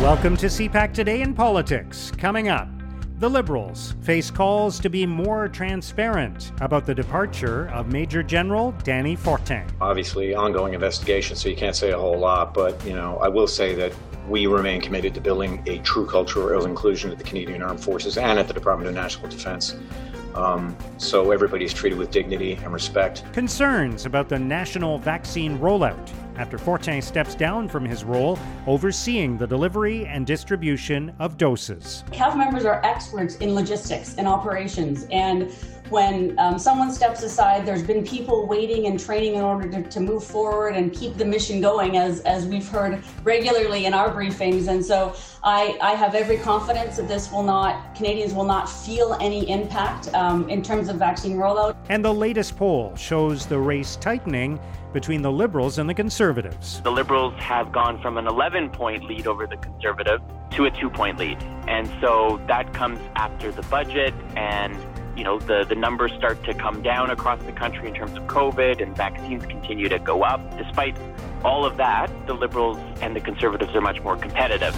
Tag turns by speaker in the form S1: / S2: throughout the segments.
S1: Welcome to CPAC Today in Politics. Coming up, the Liberals face calls to be more transparent about the departure of Major General Dany Fortin.
S2: Obviously, ongoing investigation, so you can't say a whole lot, but you know, I will say that we remain committed to building a true culture of inclusion at the Canadian Armed Forces and at the Department of National Defence. Um, so everybody's treated with dignity and respect.
S1: Concerns about the national vaccine rollout after Fortin steps down from his role overseeing the delivery and distribution of doses.
S3: CAF members are experts in logistics and operations, and when um, someone steps aside, there's been people waiting and training in order to, to move forward and keep the mission going, as, as we've heard regularly in our briefings. And so I, I have every confidence that this will not, Canadians will not feel any impact um, in terms of vaccine rollout.
S1: And the latest poll shows the race tightening between the Liberals and the Conservatives.
S4: The Liberals have gone from an 11 point lead over the Conservative to a two point lead. And so that comes after the budget and you know, the, the numbers start to come down across the country in terms of COVID and vaccines continue to go up. Despite all of that, the Liberals and the Conservatives are much more competitive.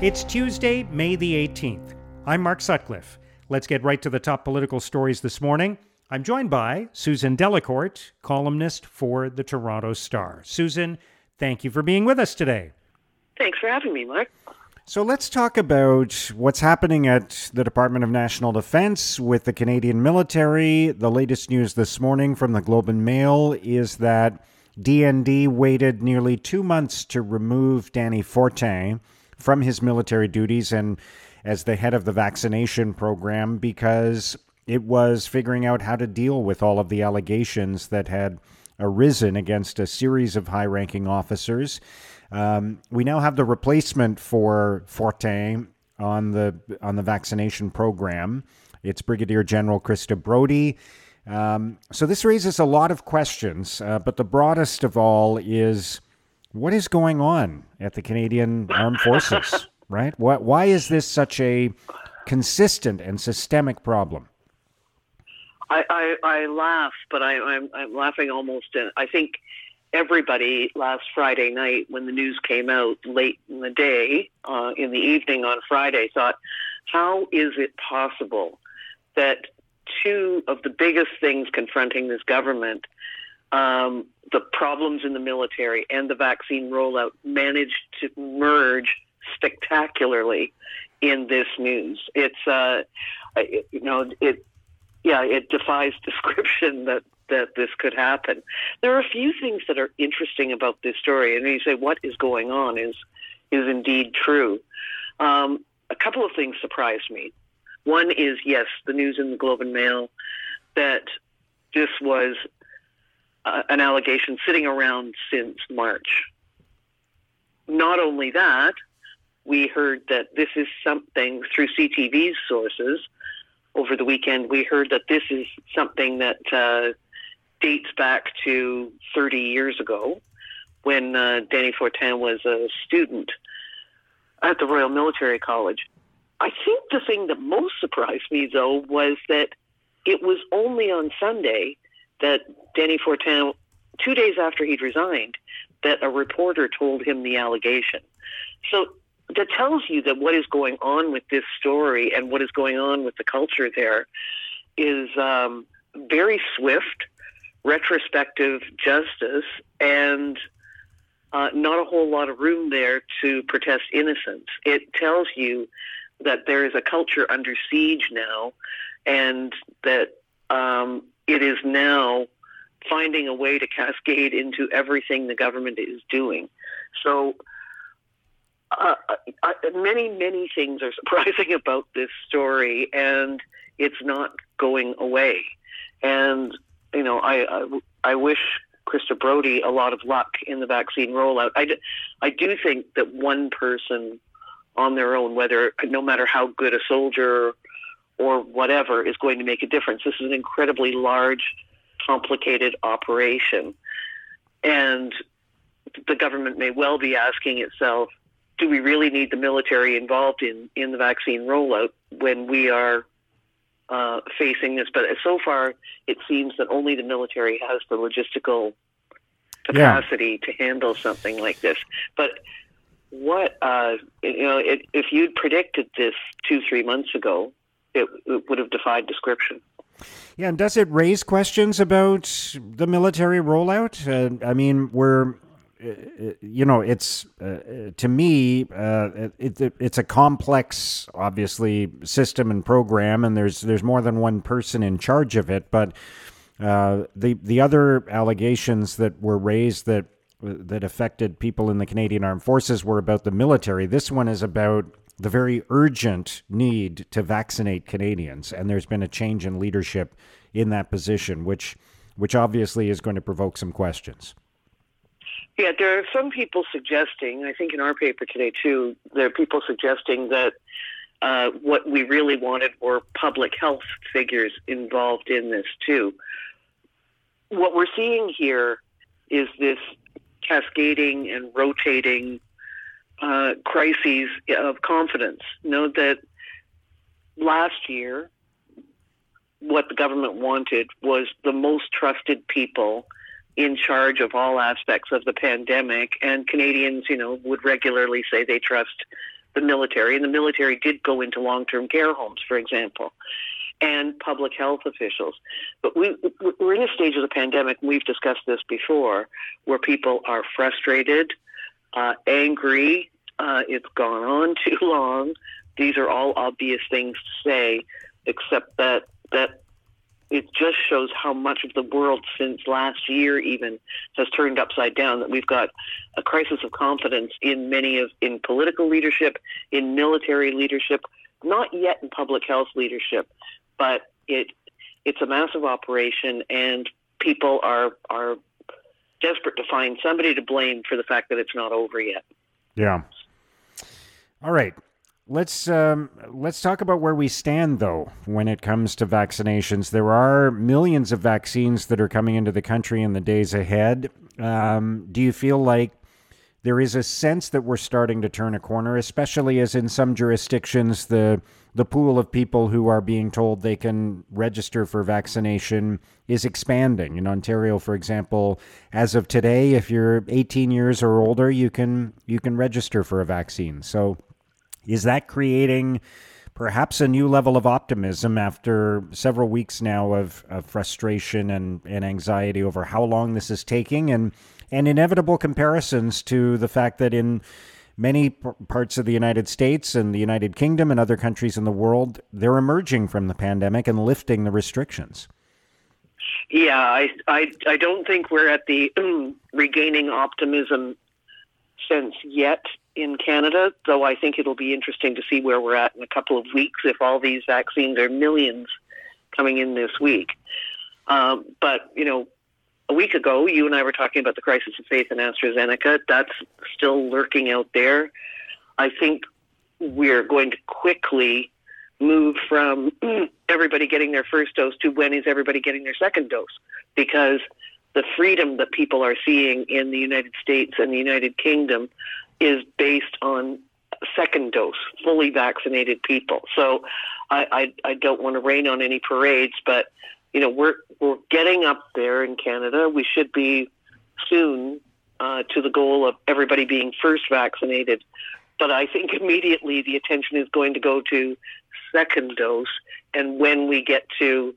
S1: It's Tuesday, May the 18th. I'm Mark Sutcliffe. Let's get right to the top political stories this morning. I'm joined by Susan Delacourt, columnist for the Toronto Star. Susan, thank you for being with us today.
S5: Thanks for having me, Mark.
S1: So let's talk about what's happening at the Department of National Defense with the Canadian military. The latest news this morning from the Globe and Mail is that DND waited nearly two months to remove Dany Fortin from his military duties and as the head of the vaccination program because it was figuring out how to deal with all of the allegations that had arisen against a series of high ranking officers. Um, we now have the replacement for Fortin on the on the vaccination program. It's Brigadier General Krista Brodie. Um, so this raises a lot of questions, uh, but the broadest of all is what is going on at the Canadian Armed Forces, right? What, why is this such a consistent and systemic problem?
S5: I, I, I laugh, but I, I'm, I'm laughing almost. In, I think everybody last Friday night when the news came out late in the day, uh, in the evening on Friday, thought, how is it possible that two of the biggest things confronting this government, um, the problems in the military and the vaccine rollout, managed to merge spectacularly in this news? It's, uh, you know, it, yeah, it defies description that that this could happen. There are a few things that are interesting about this story, and you say what is going on is is indeed true. Um, a couple of things surprised me. One is yes, the news in the Globe and Mail that this was uh, an allegation sitting around since March. Not only that, we heard that this is something through CTV's sources over the weekend. We heard that this is something that uh, dates back to 30 years ago when uh, Dany Fortin was a student at the Royal Military College. I think the thing that most surprised me, though, was that it was only on Sunday that Dany Fortin, two days after he'd resigned, that a reporter told him the allegation. So that tells you that what is going on with this story and what is going on with the culture there is um, very swift retrospective justice and uh, not a whole lot of room there to protest innocence. It tells you that there is a culture under siege now, and that um, it is now finding a way to cascade into everything the government is doing. So, uh, uh, many, many things are surprising about this story, and it's not going away. And you know, I, I, I wish Krista Brodie a lot of luck in the vaccine rollout. I, I do think that one person on their own, whether no matter how good a soldier or whatever, is going to make a difference. This is an incredibly large, complicated operation, and the government may well be asking itself, do we really need the military involved in, in the vaccine rollout when we are uh, facing this, but so far it seems that only the military has the logistical capacity yeah. to handle something like this. But what uh, you know, it, if you'd predicted this two, three months ago, it, it would have defied description.
S6: Yeah, and does it raise questions about the military rollout? Uh, I mean, we're, you know, it's uh, to me, uh, it, it, it's a complex, obviously, system and program, and there's there's more than one person in charge of it. But uh, the the other allegations that were raised that that affected people in the Canadian Armed Forces were about the military. This one is about the very urgent need to vaccinate Canadians, and there's been a change in leadership in that position, which which obviously is going to provoke some questions.
S5: Yeah, there are some people suggesting, I think in our paper today too, there are people suggesting that uh, what we really wanted were public health figures involved in this too. What we're seeing here is this cascading and rotating uh, crises of confidence. Know that last year, what the government wanted was the most trusted people in charge of all aspects of the pandemic, and Canadians, you know, would regularly say they trust the military, and the military did go into long-term care homes, for example, and public health officials. But we, we're in a stage of the pandemic, and we've discussed this before, where people are frustrated, uh, angry. Uh, it's gone on too long. These are all obvious things to say, except that that it just shows how much of the world since last year even has turned upside down that we've got a crisis of confidence in many of in political leadership in military leadership not yet in public health leadership but it it's a massive operation and people are are desperate to find somebody to blame for the fact that it's not over yet.
S6: Yeah. All right. Let's um, let's talk about where we stand, though, when it comes to vaccinations. There are millions of vaccines that are coming into the country in the days ahead. Um, do you feel like there is a sense that we're starting to turn a corner, especially as in some jurisdictions the the pool of people who are being told they can register for vaccination is expanding. In Ontario, for example, as of today, if you're 18 years or older, you can you can register for a vaccine. So, is that creating perhaps a new level of optimism after several weeks now of, of frustration and, and anxiety over how long this is taking and and inevitable comparisons to the fact that in many p- parts of the United States and the United Kingdom and other countries in the world, they're emerging from the pandemic and lifting the restrictions.
S5: Yeah, I, I, I don't think we're at the regaining optimism sense yet in Canada, though I think it'll be interesting to see where we're at in a couple of weeks if all these vaccines are millions coming in this week. Um, but, you know, a week ago, you and I were talking about the crisis of faith in AstraZeneca. That's still lurking out there. I think we're going to quickly move from everybody getting their first dose to when is everybody getting their second dose because the freedom that people are seeing in the United States and the United Kingdom is based on second dose, fully vaccinated people. So I, I, I don't want to rain on any parades, but you know, we're we're getting up there in Canada. We should be soon uh, to the goal of everybody being first vaccinated. But I think immediately the attention is going to go to second dose, and when we get to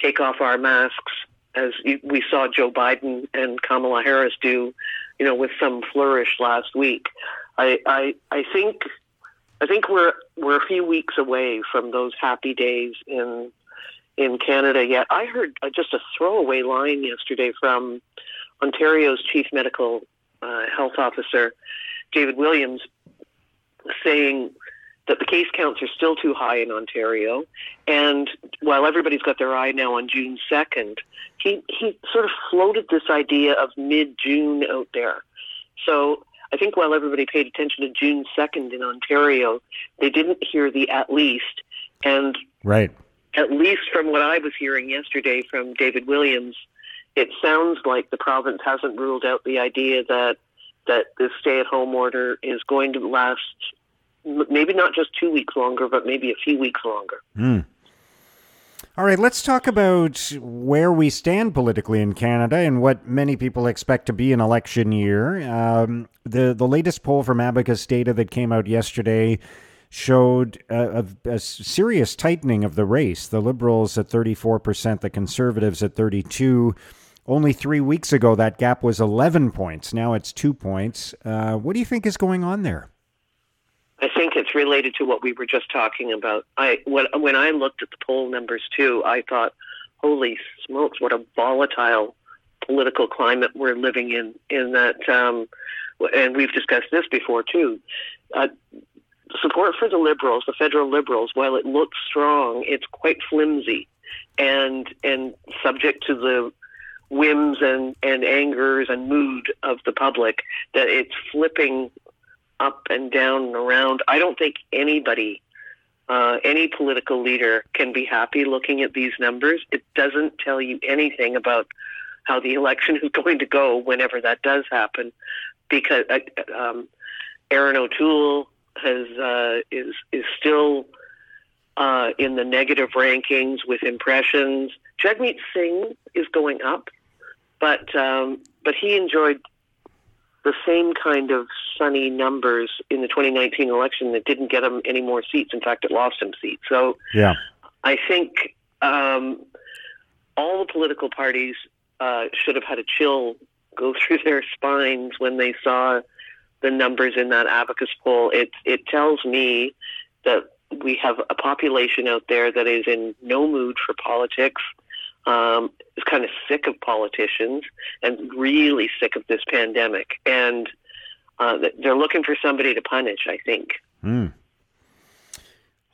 S5: take off our masks, as we saw Joe Biden and Kamala Harris do, you know, with some flourish last week. I I, I think I think we're we're a few weeks away from those happy days in in Canada yet. I heard uh, just a throwaway line yesterday from Ontario's chief medical uh, health officer, David Williams, saying that the case counts are still too high in Ontario. And while everybody's got their eye now on June 2nd, he, he sort of floated this idea of mid June out there. So I think while everybody paid attention to June 2nd in Ontario, they didn't hear the at least. And
S6: right
S5: at least from what I was hearing yesterday from David Williams, it sounds like the province hasn't ruled out the idea that that this stay-at-home order is going to last maybe not just two weeks longer, but maybe a few weeks longer.
S6: Mm.
S1: All right, let's talk about where we stand politically in Canada and what many people expect to be an election year. Um, the the latest poll from Abacus data that came out yesterday showed a, a, a, serious tightening of the race. The Liberals at 34%, the Conservatives at 32. Only three weeks ago, that gap was 11 points. Now it's two points. Uh, what do you think is going on there?
S5: I think it's related to what we were just talking about. I when when I looked at the poll numbers too, I thought, "Holy smokes, what a volatile political climate we're living in." In that, um, and we've discussed this before too. Uh, support for the Liberals, the federal Liberals, while it looks strong, it's quite flimsy, and and subject to the whims and, and angers and mood of the public that it's flipping up and down and around. I don't think anybody, uh, any political leader, can be happy looking at these numbers. It doesn't tell you anything about how the election is going to go whenever that does happen, because uh, um, Erin O'Toole has uh, is is still uh, in the negative rankings with impressions. Jagmeet Singh is going up, but um, but he enjoyed the same kind of sunny numbers in the 2019 election that didn't get him any more seats. In fact, it lost him seats. So
S1: yeah,
S5: I think um, all the political parties uh, should have had a chill go through their spines when they saw the numbers in that abacus poll. It it tells me that we have a population out there that is in no mood for politics um, is kind of sick of politicians and really sick of this pandemic. And uh, they're looking for somebody to punish, I think.
S1: Mm.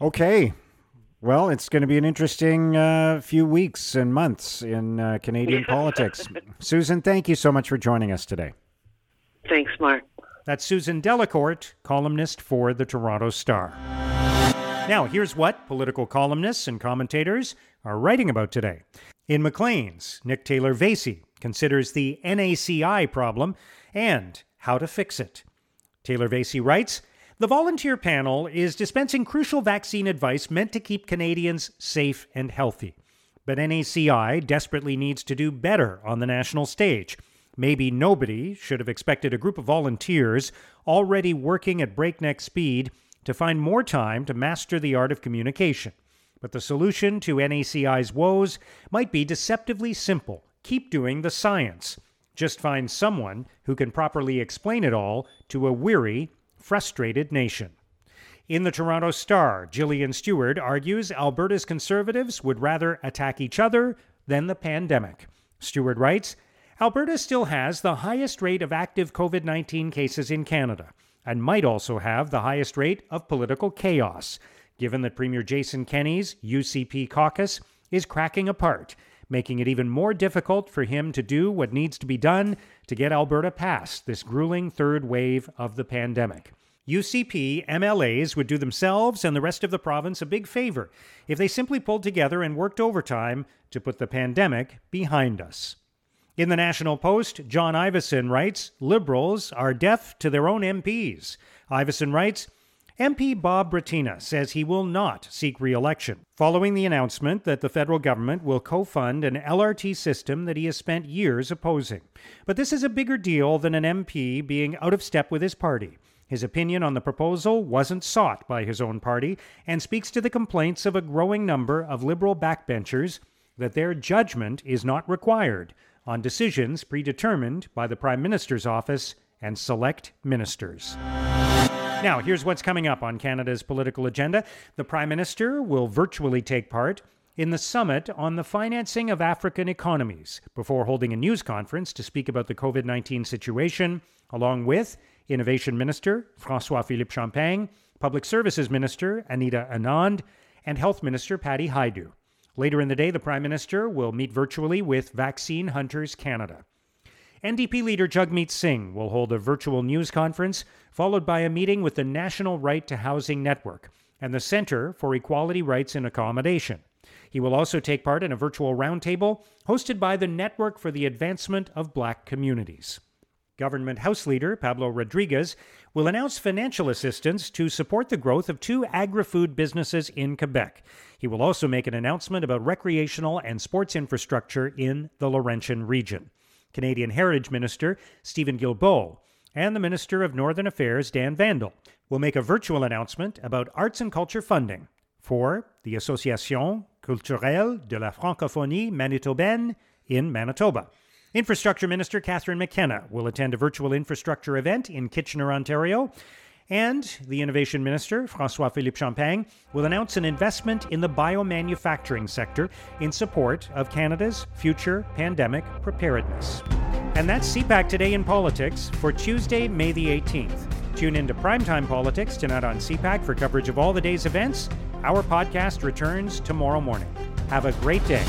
S1: Okay. Well, it's going to be an interesting uh, few weeks and months in uh, Canadian politics. Susan, thank you so much for joining us today.
S5: Thanks, Mark.
S1: That's Susan Delacourt, columnist for the Toronto Star. Now, here's what political columnists and commentators are writing about today. In Maclean's, Nick Taylor Vaisey considers the NACI problem and how to fix it. Taylor Vaisey writes The volunteer panel is dispensing crucial vaccine advice meant to keep Canadians safe and healthy. But NACI desperately needs to do better on the national stage. Maybe nobody should have expected a group of volunteers already working at breakneck speed to find more time to master the art of communication. But the solution to NACI's woes might be deceptively simple keep doing the science. Just find someone who can properly explain it all to a weary, frustrated nation. In the Toronto Star, Gillian Steward argues Alberta's conservatives would rather attack each other than the pandemic. Steward writes Alberta still has the highest rate of active COVID 19 cases in Canada and might also have the highest rate of political chaos given that Premier Jason Kenney's UCP caucus is cracking apart, making it even more difficult for him to do what needs to be done to get Alberta past this grueling third wave of the pandemic. UCP MLAs would do themselves and the rest of the province a big favor if they simply pulled together and worked overtime to put the pandemic behind us. In the National Post, John Ivison writes Liberals are deaf to their own MPs. Ivison writes MP Bob Bratina says he will not seek re election, following the announcement that the federal government will co fund an LRT system that he has spent years opposing. But this is a bigger deal than an MP being out of step with his party. His opinion on the proposal wasn't sought by his own party and speaks to the complaints of a growing number of Liberal backbenchers that their judgment is not required on decisions predetermined by the Prime Minister's office and select ministers. Now, here's what's coming up on Canada's political agenda. The Prime Minister will virtually take part in the summit on the financing of African economies before holding a news conference to speak about the COVID 19 situation, along with Innovation Minister Francois Philippe Champagne, Public Services Minister Anita Anand, and Health Minister Patty Hajdu. Later in the day, the Prime Minister will meet virtually with Vaccine Hunters Canada. NDP leader Jagmeet Singh will hold a virtual news conference, followed by a meeting with the National Right to Housing Network and the Center for Equality Rights and Accommodation. He will also take part in a virtual roundtable hosted by the Network for the Advancement of Black Communities. Government House Leader Pablo Rodriguez will announce financial assistance to support the growth of two agri food businesses in Quebec. He will also make an announcement about recreational and sports infrastructure in the Laurentian region. Canadian Heritage Minister Steven Guilbeault and the Minister of Northern Affairs Dan Vandal will make a virtual announcement about arts and culture funding for the Association Culturelle de la Francophonie Manitobaine in Manitoba. Infrastructure Minister Catherine McKenna will attend a virtual infrastructure event in Kitchener, Ontario. And the Innovation Minister, Francois Philippe Champagne, will announce an investment in the biomanufacturing sector in support of Canada's future pandemic preparedness. And that's CPAC Today in Politics for Tuesday, May the 18th. Tune in to Primetime Politics tonight on CPAC for coverage of all the day's events. Our podcast returns tomorrow morning. Have a great day.